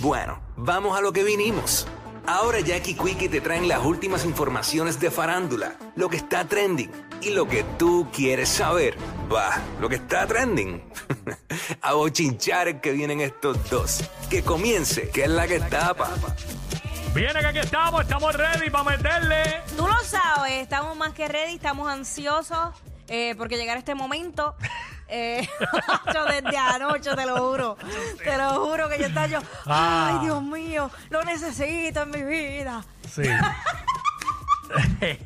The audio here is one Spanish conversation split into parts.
Bueno, vamos a lo que vinimos. Ahora Jackie Quickie te traen las últimas informaciones de farándula, lo que está trending y lo que tú quieres saber. Va, lo que está trending. a bochinchar que vienen estos dos. Que comience, que es la que tapa. Viene que aquí estamos, estamos ready para meterle. Tú lo sabes, estamos más que ready, estamos ansiosos eh, porque llegar este momento. Eh, yo desde anoche, te lo juro. Te lo juro que yo estaba yo. Ah. Ay, Dios mío, lo necesito en mi vida. Sí. ¡Qué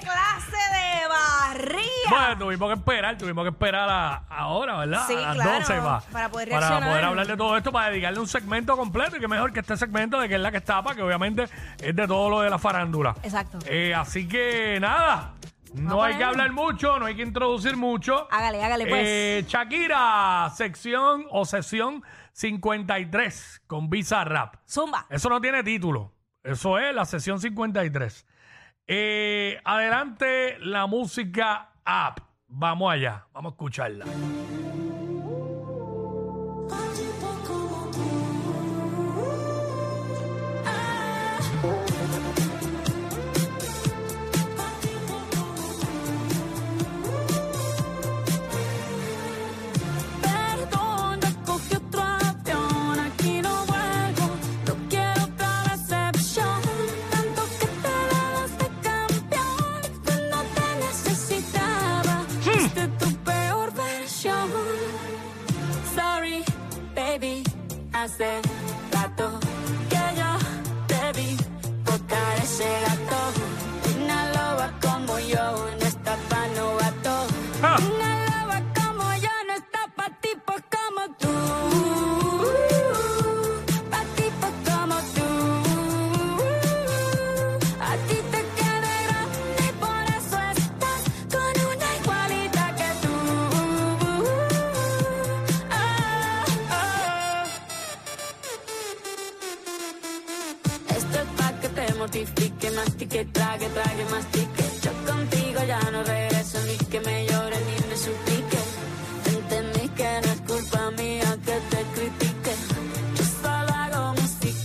clase de barría! bueno, tuvimos que esperar, tuvimos que esperar a- ahora, ¿verdad? Sí, a las claro, 12 va. para poder Para reaccionar. poder hablar de todo esto, para dedicarle un segmento completo y que mejor que este segmento de que es la que tapa, que obviamente es de todo lo de la farándula. Exacto. Eh, así que nada, no hay que hablar mucho, no hay que introducir mucho. Hágale, hágale, pues. Eh, Shakira, sección o sesión 53 con Visa Rap. Zumba. Eso no tiene título. Eso es la sesión 53. Eh, adelante la música app. Vamos allá. Vamos a escucharla.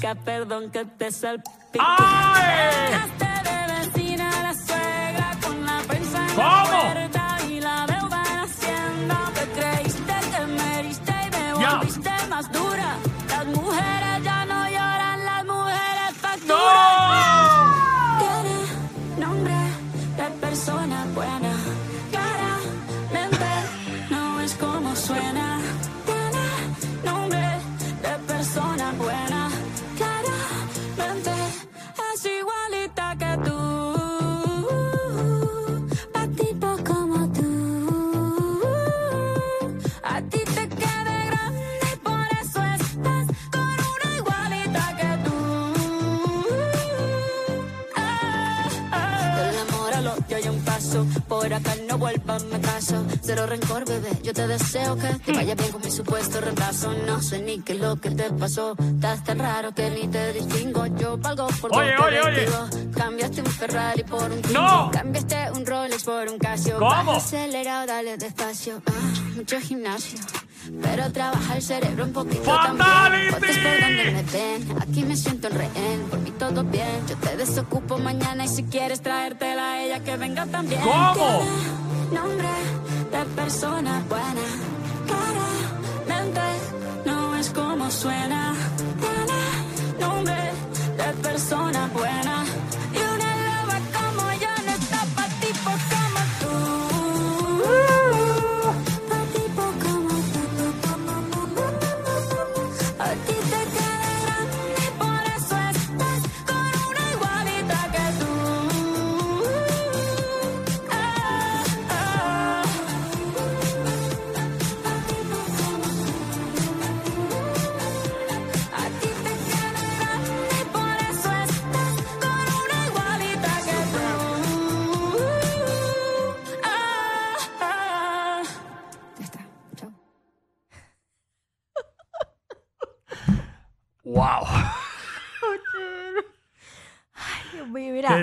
Música, perdón que te salpique. ¡Ay! De vecina la suegra con la prensa en la puerta y la deuda en Hacienda. Te creíste que me heriste y me volviste más dura. Las mujeres ya no lloran, las mujeres facturan. ¡No! Tiene nombre de persona buena. Me caso. Cero rencor, bebé. Yo te deseo que te vaya bien con mi supuesto reemplazo. No sé ni qué es lo que te pasó. Estás tan raro que ni te distingo. Yo valgo por Oye, oye, oye. Cambiaste un Ferrari por un Twingo. No. Cambiaste un Rolex por un Casio. ¿Cómo? Baja acelerado, dale despacio. Ah, mucho gimnasio. Pero trabaja el cerebro un poquito Fatality. también. Fotos por donde me ven. Aquí me siento en rehén. Por mí todo bien. Yo te desocupo mañana y si quieres traértela a ella que venga también. ¿Cómo? Nombre de persona buena. Claramente no es como suena. Tiene nombre de persona buena.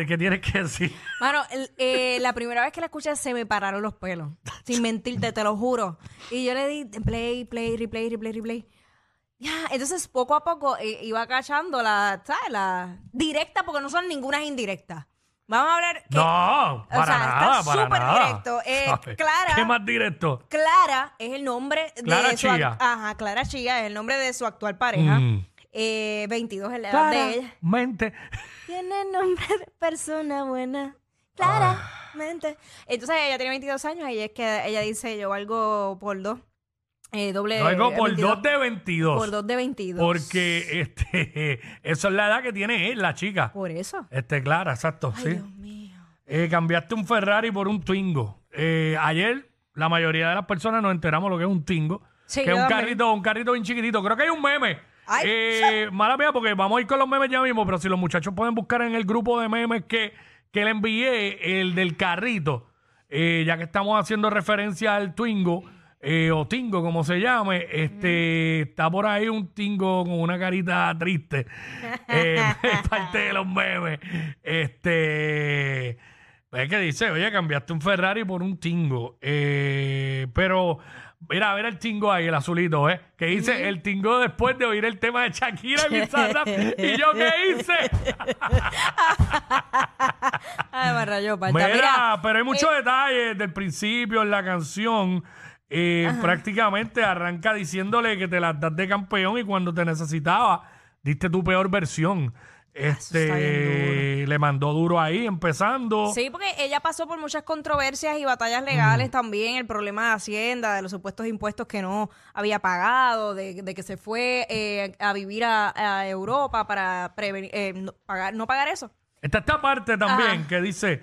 ¿Qué, tienes que decir? Mano, el- eh, la primera vez que la escuché se me pararon los pelos. Sin mentirte, te lo juro. Y yo le di play, play, replay, replay, replay. Ya, entonces poco a poco eh, iba cachando la, ¿sabes? La directa, porque no son ninguna indirectas. Vamos a hablar que No, para sea, nada, está para súper nada. directo. Eh, ¿Sabes? Clara- ¿Qué más directo? Clara es el nombre Clara de su ac- Chía. Ajá, Clara Chía es el nombre de su actual pareja. Mm. Eh, 22 es la edad de ella. Claramente. Tiene nombre de persona buena. Claramente. Entonces ella tiene 22 años y es que ella dice yo valgo por dos. Eh, doble. Lo digo por 22. dos de 22. Por dos de 22. Porque este, eso es la edad que tiene él, la chica. Por eso. Este, Clara, exacto, Ay, sí. Dios mío. Eh, cambiaste un Ferrari por un Twingo. Eh, ayer, la mayoría de las personas nos enteramos lo que es un Twingo. Sí, que es un también. carrito, un carrito bien chiquitito. Creo que hay un meme. Eh, mala mía, porque vamos a ir con los memes ya mismo, pero si los muchachos pueden buscar en el grupo de memes que, que le envié, el del carrito, eh, ya que estamos haciendo referencia al Twingo, eh, o Tingo, como se llame, este, está por ahí un Tingo con una carita triste. Eh, es parte de los memes. Este. Es que dice, oye, cambiaste un Ferrari por un Tingo. Eh, pero, mira, a ver el Tingo ahí, el azulito, ¿eh? Que dice el Tingo después de oír el tema de Shakira y Bizarrap. ¿Y yo qué hice? Ay, me rayó. Mira, Mira, pero hay muchos eh, detalles del principio en la canción. Eh, prácticamente arranca diciéndole que te las das de campeón y cuando te necesitaba, diste tu peor versión. Este le mandó duro ahí, empezando. Sí, porque ella pasó por muchas controversias y batallas Mm. legales también, el problema de Hacienda, de los supuestos impuestos que no había pagado, de, de que se fue eh, a vivir a, a Europa para prevenir, eh, no, pagar, no pagar eso. Está esta parte también Ajá. que dice,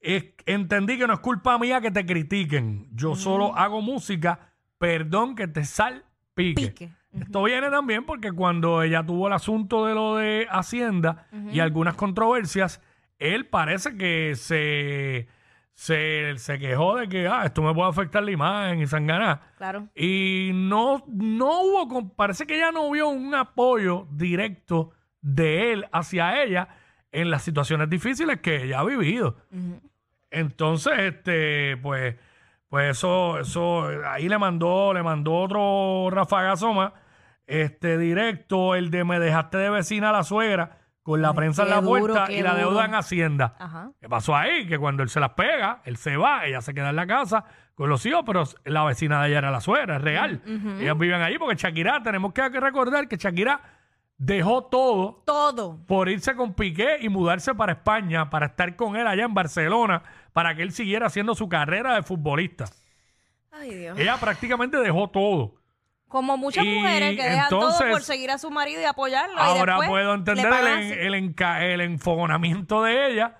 "Es- entendí que no es culpa mía que te critiquen, yo solo hago música, perdón que te salpique. Pique. Esto viene también porque cuando ella tuvo el asunto de lo de Hacienda y algunas controversias, él parece que se, se, se quejó de que ah, esto me puede afectar la imagen y sanganá. Claro. Y no, no hubo, parece que ella no vio un apoyo directo de él hacia ella en las situaciones difíciles que ella ha vivido. Entonces, este, pues, pues eso, eso, ahí le mandó, le mandó otro rafagazo más, este, directo, el de me dejaste de vecina a la suegra, con la Ay, prensa en la duro, puerta y la duro. deuda en Hacienda. Ajá. ¿Qué pasó ahí? Que cuando él se las pega, él se va, ella se queda en la casa con los hijos, pero la vecina de ella era la suegra, es real. Ellas viven allí porque Shakira, tenemos que recordar que Shakira dejó todo Todo. por irse con Piqué y mudarse para España, para estar con él allá en Barcelona, para que él siguiera haciendo su carrera de futbolista. Ay, Dios. Ella prácticamente dejó todo. Como muchas Y mujeres que dejan todo por seguir a su marido y apoyarlo. y Ahora después puedo le entender pagan el, así. en- el, enca- el enfogonamiento de ella.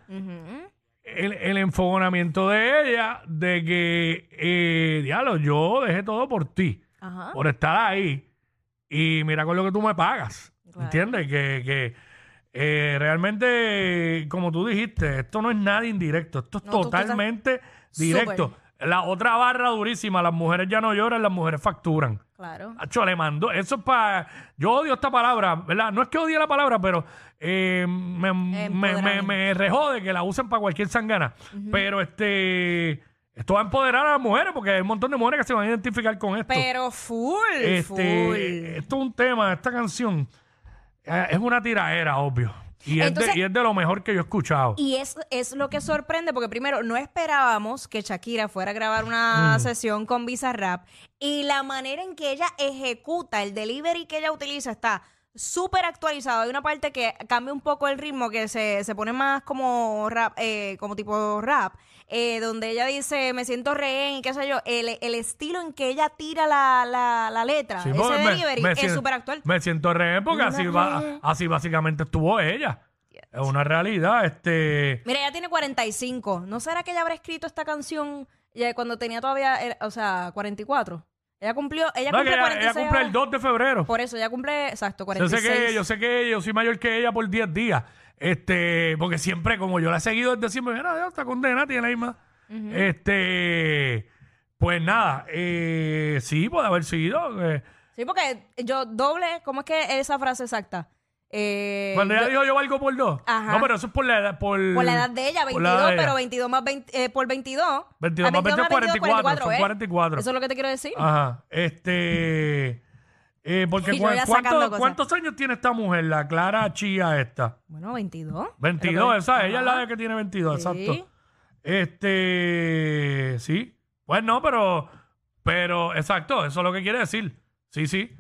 El, el enfogonamiento de ella de que, eh, diablo, yo dejé todo por ti, Ajá. por estar ahí. Y mira con lo que tú me pagas. Claro. ¿Entiendes? Que, que eh, realmente, como tú dijiste, esto no es nada indirecto, esto es No, tú estás- totalmente directo. La otra barra durísima, las mujeres ya no lloran, las mujeres facturan. Claro. Acho, le mandó. Eso es para. Yo odio esta palabra, ¿verdad? No es que odie la palabra, pero eh, me, me, me, Empoderamiento. me rejode que la usen para cualquier sangana. Pero este. Esto va a empoderar a las mujeres porque hay un montón de mujeres que se van a identificar con esto. Pero full, este, full. esto es un tema, esta canción eh, es una tiraera, obvio. Y, es Entonces- de, y es de lo mejor que yo he escuchado. Y es, es lo que sorprende, porque primero, no esperábamos que Shakira fuera a grabar una sesión con Bizarrap. Y la manera en que ella ejecuta, el delivery que ella utiliza está súper actualizado. Hay una parte que cambia un poco el ritmo, que se, se pone más como rap, eh, como tipo rap, eh, donde ella dice, me siento rehén y qué sé yo. El, el estilo en que ella tira la, la, la letra, Sí, ese me- delivery, me es súper actual. Me siento rehén porque así, va, así básicamente estuvo ella. Es una realidad. Este. Mira, ella tiene 45. ¿No será que ella habrá escrito esta canción cuando tenía todavía, eh, o sea, 44? Ella cumplió, ella No, que cumple ella, 46 ella cumple el ahora. 2 de febrero. Por eso, ella cumple, exacto, Yo 46. sé que yo sé que yo soy mayor que ella por 10 días. Este, porque siempre, como yo la he seguido desde siempre, mira, ya está condena, tiene la misma. Este, pues nada, eh, sí, puede haber sido. eh, Sí, porque yo doble, ¿cómo es que esa frase exacta? Eh, cuando ella yo- dijo yo valgo por dos. Ajá. No, pero eso es por la edad. Por, por la edad de ella, por la 22, edad de ella. pero 22 más 20, eh, por 22. 22 Ah, más 22, 44, son ¿eh? 44. Eso es lo que te quiero decir. Ajá. Este. Eh, porque Y yo cua- ya ¿cuánto- cosas. ¿cuántos años tiene esta mujer, la Clara Chía esta? Bueno, 22. 22, Pero- esa, ella es la de que tiene 22, Sí. exacto. Este, sí. Pues no, pero, pero, exacto, eso es lo que quiere decir. Sí, sí.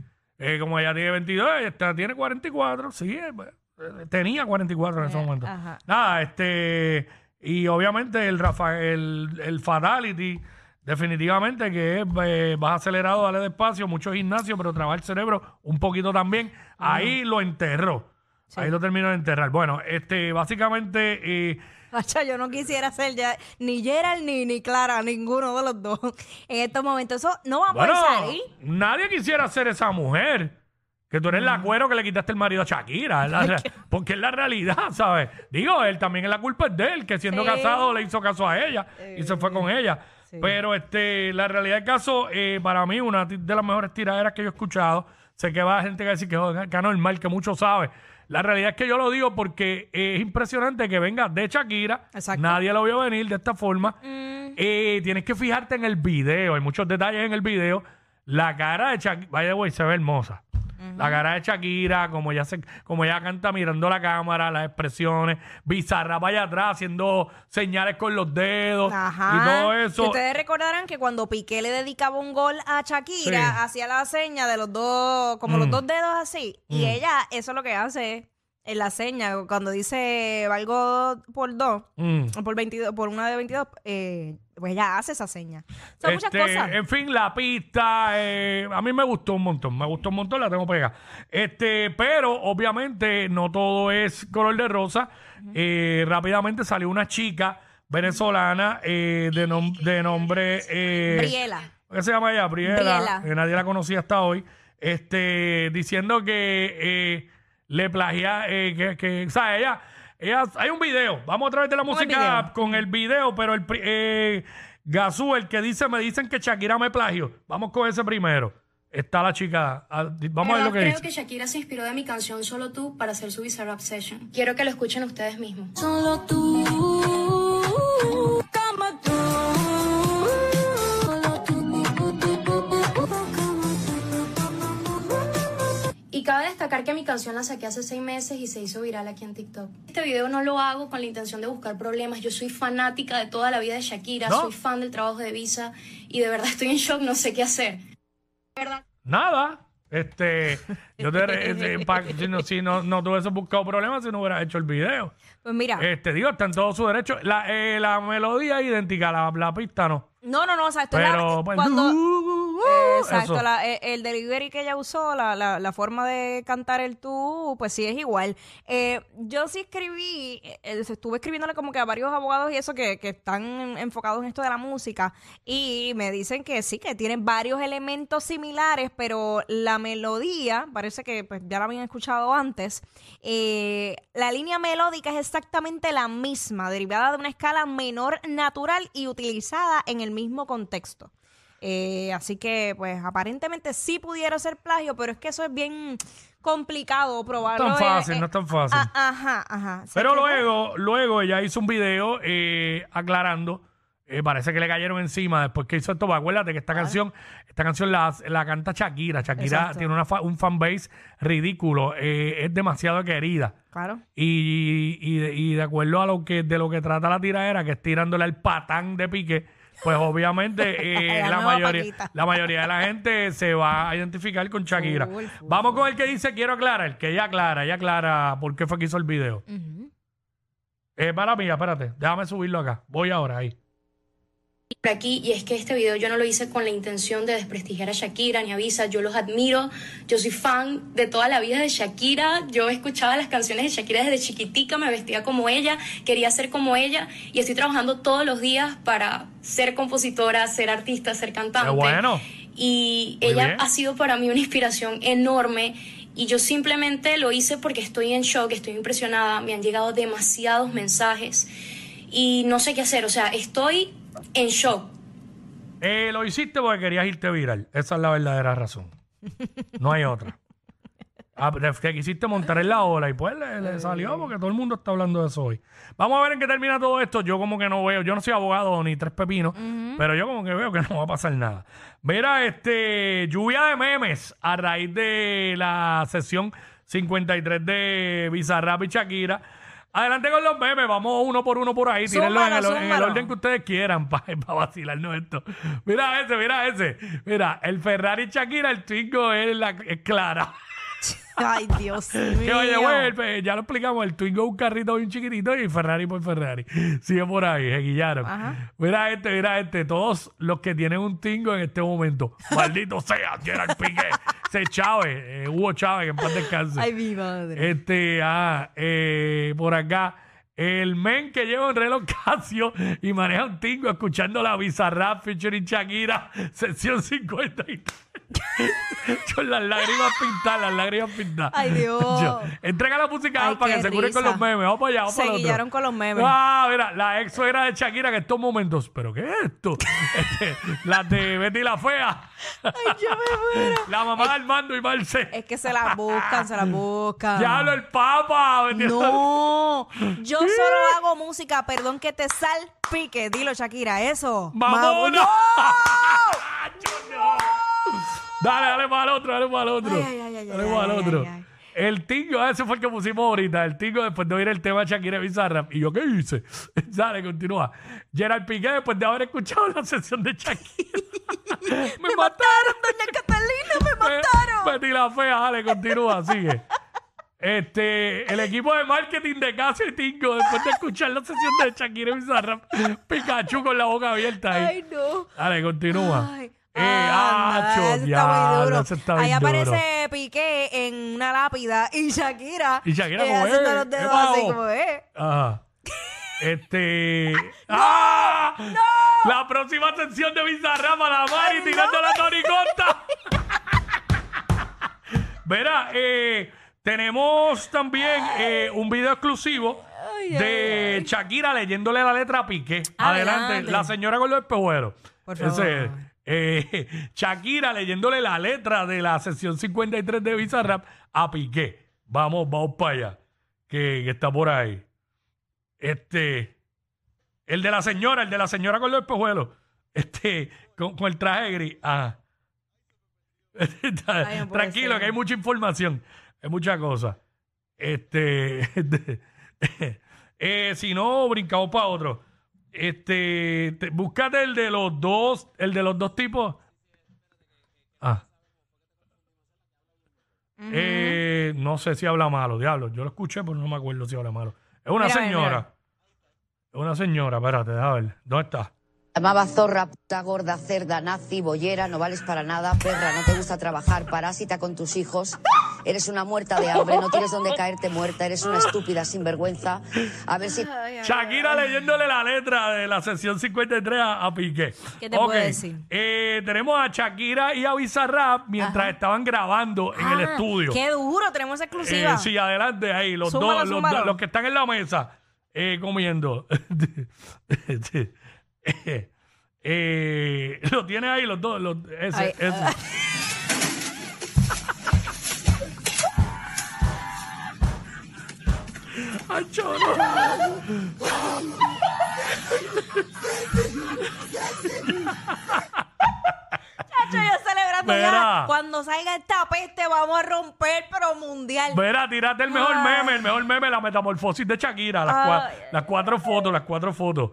Eh, como ella tiene 22, esta tiene 44, sí, eh, eh, tenía 44 en ese Eh, momento. ajá. Nada, este, y obviamente el el, el Fatality, definitivamente que es, eh, vas acelerado, dale despacio, mucho gimnasio, pero trabaja el cerebro un poquito también. Ahí lo enterró. Ahí lo terminó de enterrar. Bueno, este, básicamente, yo no quisiera ser ya ni Gerald ni, ni Clara, ninguno de los dos en estos momentos. Eso no va a poder salir. nadie quisiera ser esa mujer. Que tú eres la cuero que le quitaste el marido a Shakira. la porque es la realidad, ¿sabes? Digo, él también es la culpa es de él, que siendo casado le hizo caso a ella y se fue con ella. sí. Pero este, la realidad del caso, eh, para mí, una de las mejores tiraderas que yo he escuchado. Sé que va gente que va a decir que, que anormal, que mucho sabe. La realidad es que yo lo digo porque es impresionante que venga de Shakira. Exacto. Nadie lo vio venir de esta forma. Mm. Eh, tienes que fijarte en el video. Hay muchos detalles en el video. La cara de Shakira, vaya güey, se ve hermosa. La cara de Shakira, como ella se, como ella canta mirando la cámara, las expresiones, bizarra vaya atrás haciendo señales con los dedos Ajá. y todo eso. ustedes recordarán que cuando Piqué le dedicaba un gol a Shakira, Sí. hacía la seña de los dos, como los Mm. dos dedos así. Y Mm. ella, eso es lo que hace en la seña, cuando dice valgo por dos, Mm. o por 22, por una de 22, eh, pues ella hace esa seña. Son muchas Este, cosas. En fin, la pista, eh, a mí me gustó un montón, me gustó un montón, la tengo pegada. Este, pero obviamente no todo es color de rosa. Eh, rápidamente salió una chica venezolana eh, de, nom- de nombre... eh, Briela. ¿Qué se llama ella? Briela. Briela. Que nadie la conocía hasta hoy. Este, diciendo que eh, le plagia, eh, que, que, o sea, ella, ella, hay un video. Vamos a través de la el música video. con el video, pero el, eh, Gazú, el que dice, me dicen que Shakira me plagio. Vamos con ese primero. Está la chica. ah, Vamos a ver lo que creo dice. que Shakira se inspiró de mi canción Solo tú para hacer su Bizarrap Session. Quiero que lo escuchen ustedes mismos. Solo tú, destacar que mi canción la saqué hace seis meses y se hizo viral aquí en TikTok. Este video no lo hago con la intención de buscar problemas. Yo soy fanática de toda la vida de Shakira, ¿No? soy fan del trabajo de Visa y de verdad estoy en shock, no sé qué hacer. Nada. Este, yo te, pa- si, no, si no, no tuviese buscado problemas, si no hubiera hecho el video. Pues mira, Este, digo, está en todo su derecho. La, eh, la melodía es idéntica, la, la pista no. no, no, no, o sea, esto es la- Pero, pues, cuando... uh, Exacto, eso. la- eh, el delivery que ella usó, la, la, la forma de cantar el tú, pues sí es igual. Eh, yo sí escribí, eh, eh, estuve escribiéndole como que a varios abogados y eso que, que están en- enfocados en esto de la música y me dicen que sí, que tienen varios elementos similares, pero la melodía, parece que pues ya la habían escuchado antes, eh, la línea melódica es exactamente la misma, derivada de una escala menor natural y utilizada en el mismo contexto. Eh, así que, pues, aparentemente sí pudiera ser plagio, pero es que eso es bien complicado probarlo. No es tan fácil, eh, no es tan fácil. ah, ajá, ajá. Pero luego, luego ella hizo un video eh, aclarando. eh, parece que le cayeron encima después que hizo esto. Pues Acuérdate que esta canción, esta canción la, la canta Shakira. Shakira Exacto. tiene una fa- un fanbase ridículo. eh, es demasiado querida. Claro. Y, y, de- y de acuerdo a lo que de lo que trata la tiradera, que es tirándole al patán de pique, pues obviamente eh, La mayoría, Paquita. la mayoría de la gente se va a identificar con Shakira. Full, full, Vamos con el que dice quiero aclarar, que ella aclara, ella aclara por qué fue que hizo el video. Ujú. Eh, para mía, espérate, déjame subirlo acá. Voy ahora ahí. Por aquí y es que este video yo no lo hice con la intención de desprestigiar a Shakira ni a Visa, yo los admiro, yo soy fan de toda la vida de Shakira, yo escuchaba las canciones de Shakira desde chiquitica, me vestía como ella, quería ser como ella y estoy trabajando todos los días para ser compositora, ser artista, ser cantante. Qué bueno. Y Muy ella bien. ha sido para mí una inspiración enorme y yo simplemente lo hice porque estoy en shock, estoy impresionada, me han llegado demasiados mensajes y no sé qué hacer, o sea, estoy en shock. Eh, lo hiciste porque querías irte viral. Esa es la verdadera razón. No hay otra. Ah, te, te quisiste montar en la ola y pues le, le salió porque todo el mundo está hablando de eso hoy. Vamos a ver en qué termina todo esto. Yo como que no veo, yo no soy abogado ni tres pepinos, pero yo como que veo que no va a pasar nada. Mira, este, lluvia de memes a raíz de la sesión 53 de Bizarrap y Shakira. Adelante con los memes, vamos uno por uno por ahí, tírenlo en el, en orden que ustedes quieran para vacilarnos esto. Mira ese, mira ese. Mira, el Ferrari Shakira, el Twingo es, la, es Clara. Ay, Dios mío. Que oye, güey, el pe- ya lo explicamos, el Twingo es un carrito bien chiquitito y Ferrari por Ferrari. Sigue por ahí, se guillaron. Ajá. Mira este, mira este, todos los que tienen un Twingo en este momento. Maldito sea, Gerard Piqué, ese Chávez, eh, Hugo Chávez, que en paz descanse. Ay, mi madre. Este, ah, eh, por acá, el men que lleva un reloj Casio y maneja un tingo escuchando la Bizarrap featuring Shakira, sección 53. Con las lágrimas pintadas, las lágrimas pintadas. Ay, Dios. Yo, entrega la música Ay, para que se curen con los memes. Vamos allá, vamos Se para guillaron con los memes. Ah, mira, la ex suegra de Shakira que estos momentos. ¿Pero qué es esto? Este, las de Betty la Fea. Ay, yo me muero. La mamá de Armando y Marce. Es que se las buscan, se las buscan. Ya hablo el Papa. Betty No, yo solo hago música, perdón que te salpique. Dilo, Shakira, eso. ¡Vámonos! ¡No! Yo no. Dale, dale para el otro, dale para el otro. Ay, ay, ay, dale para el otro. El tingo, ese fue el que pusimos ahorita. El tingo después de oír el tema de Shakira y Bizarrap. ¿Y yo qué hice? Dale, continúa. Gerard Piqué después de haber escuchado la sesión de Shakira. me, Me mataron. mataron, doña Catalina, me mataron. Betty la fea, dale, continúa, sigue. Este, el equipo de marketing de Casio y Tingo, después de escuchar la sesión de Shakira y Bizarrap, Pikachu con la boca abierta ahí. Ay, no. Dale, continúa. Ay, eh, anda, acho, ese está muy diablo, duro. ese está Ahí bien aparece. Piqué en una lápida y Shakira. Y Shakira eh, como, haciendo eh, los dedos ¿qué así como, eh. Ajá. Este. ¡Ah! La próxima sección de Bizarrap a la Mari Ay, tirando no. la Tony Costa. Verá, eh, tenemos también eh, un video exclusivo Ay, de ay, Shakira leyéndole la letra a Piqué. Adelante, Adelante. la señora con los espejuelos. Por Ese favor. es. Eh, Shakira leyéndole la letra de la sesión 53 de Bizarrap a Piqué. Vamos, vamos para allá. Que, que está por ahí. Este. El de la señora, el de la señora con los espejuelos. Este, con, con el traje gris. Ajá. Ay, no puede Tranquilo, ser. que hay mucha información. Hay muchas cosas. Este. eh, si no, brincamos para otro. Este. te- búscate el de los dos. El de los dos tipos. Ah. Eh, no sé si habla malo, diablo. Yo lo escuché, pero no me acuerdo si habla malo. Es una Mira, mira. señora. Es una señora, espérate, déjame ver. ¿Dónde está? Llamaba zorra, puta, gorda, cerda, nazi, bollera, no vales para nada, perra, no te gusta trabajar, parásita con tus hijos, eres una muerta de hambre, no tienes donde caerte muerta, eres una estúpida sinvergüenza. A ver si Shakira leyéndole la letra de la sesión 53 a, a Piqué. ¿Qué te Ok, puede decir? eh, tenemos a Shakira y a Bizarrap mientras estaban grabando en el Ah, estudio. Qué duro, tenemos exclusiva. Eh, sí, adelante ahí. Los dos- los que están en la mesa eh, comiendo. Eh, lo tiene ahí los dos. Los, ese, Ay, ese. ah. Ay, choro. Chacho, yo celebrando Verá. ya. Cuando salga esta peste, vamos a romper, pero mundial. Verá, tírate el mejor Ay. meme, el mejor meme, la metamorfosis de Shakira. Las, cua- ay, las cuatro fotos, las cuatro fotos.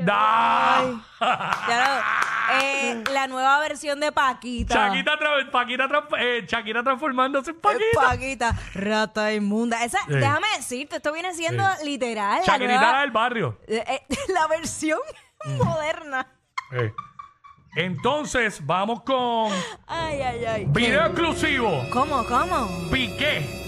Ya lo- eh, la nueva versión de Paquita. Shakira, tra- Paquita tra- eh, Shakira transformándose en Eh, Paquita. Paquita, rata inmunda. Esa, Sí. Déjame decirte, esto viene siendo Sí. literal. la nueva- del barrio. eh, eh, la versión Mm. moderna. Eh. Entonces, vamos con Ay, ay, ay. video exclusivo. ¿Cómo, cómo? Piqué.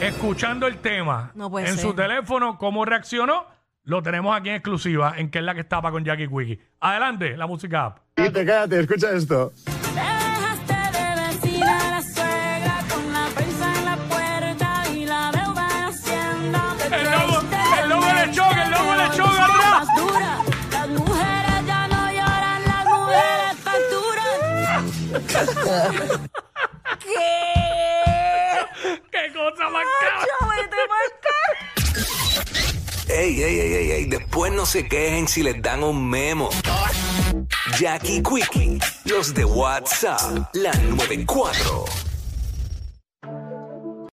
Escuchando el tema No puede en ser. su teléfono, cómo reaccionó, lo tenemos aquí en exclusiva, en que es la que estaba con Jackie Quickie. Adelante, la música app. Cállate, cállate, escucha esto. Dejaste de vecina a la suegra con la prensa en la puerta y la deuda en Hacienda. Te El logo- creíste el logo de Choc, el logo de Choc atrás. Más dura. Las mujeres ya no lloran, las mujeres facturan. Ey, después no se quejen si les dan un memo. Jackie Quickie, los de WhatsApp, la 94.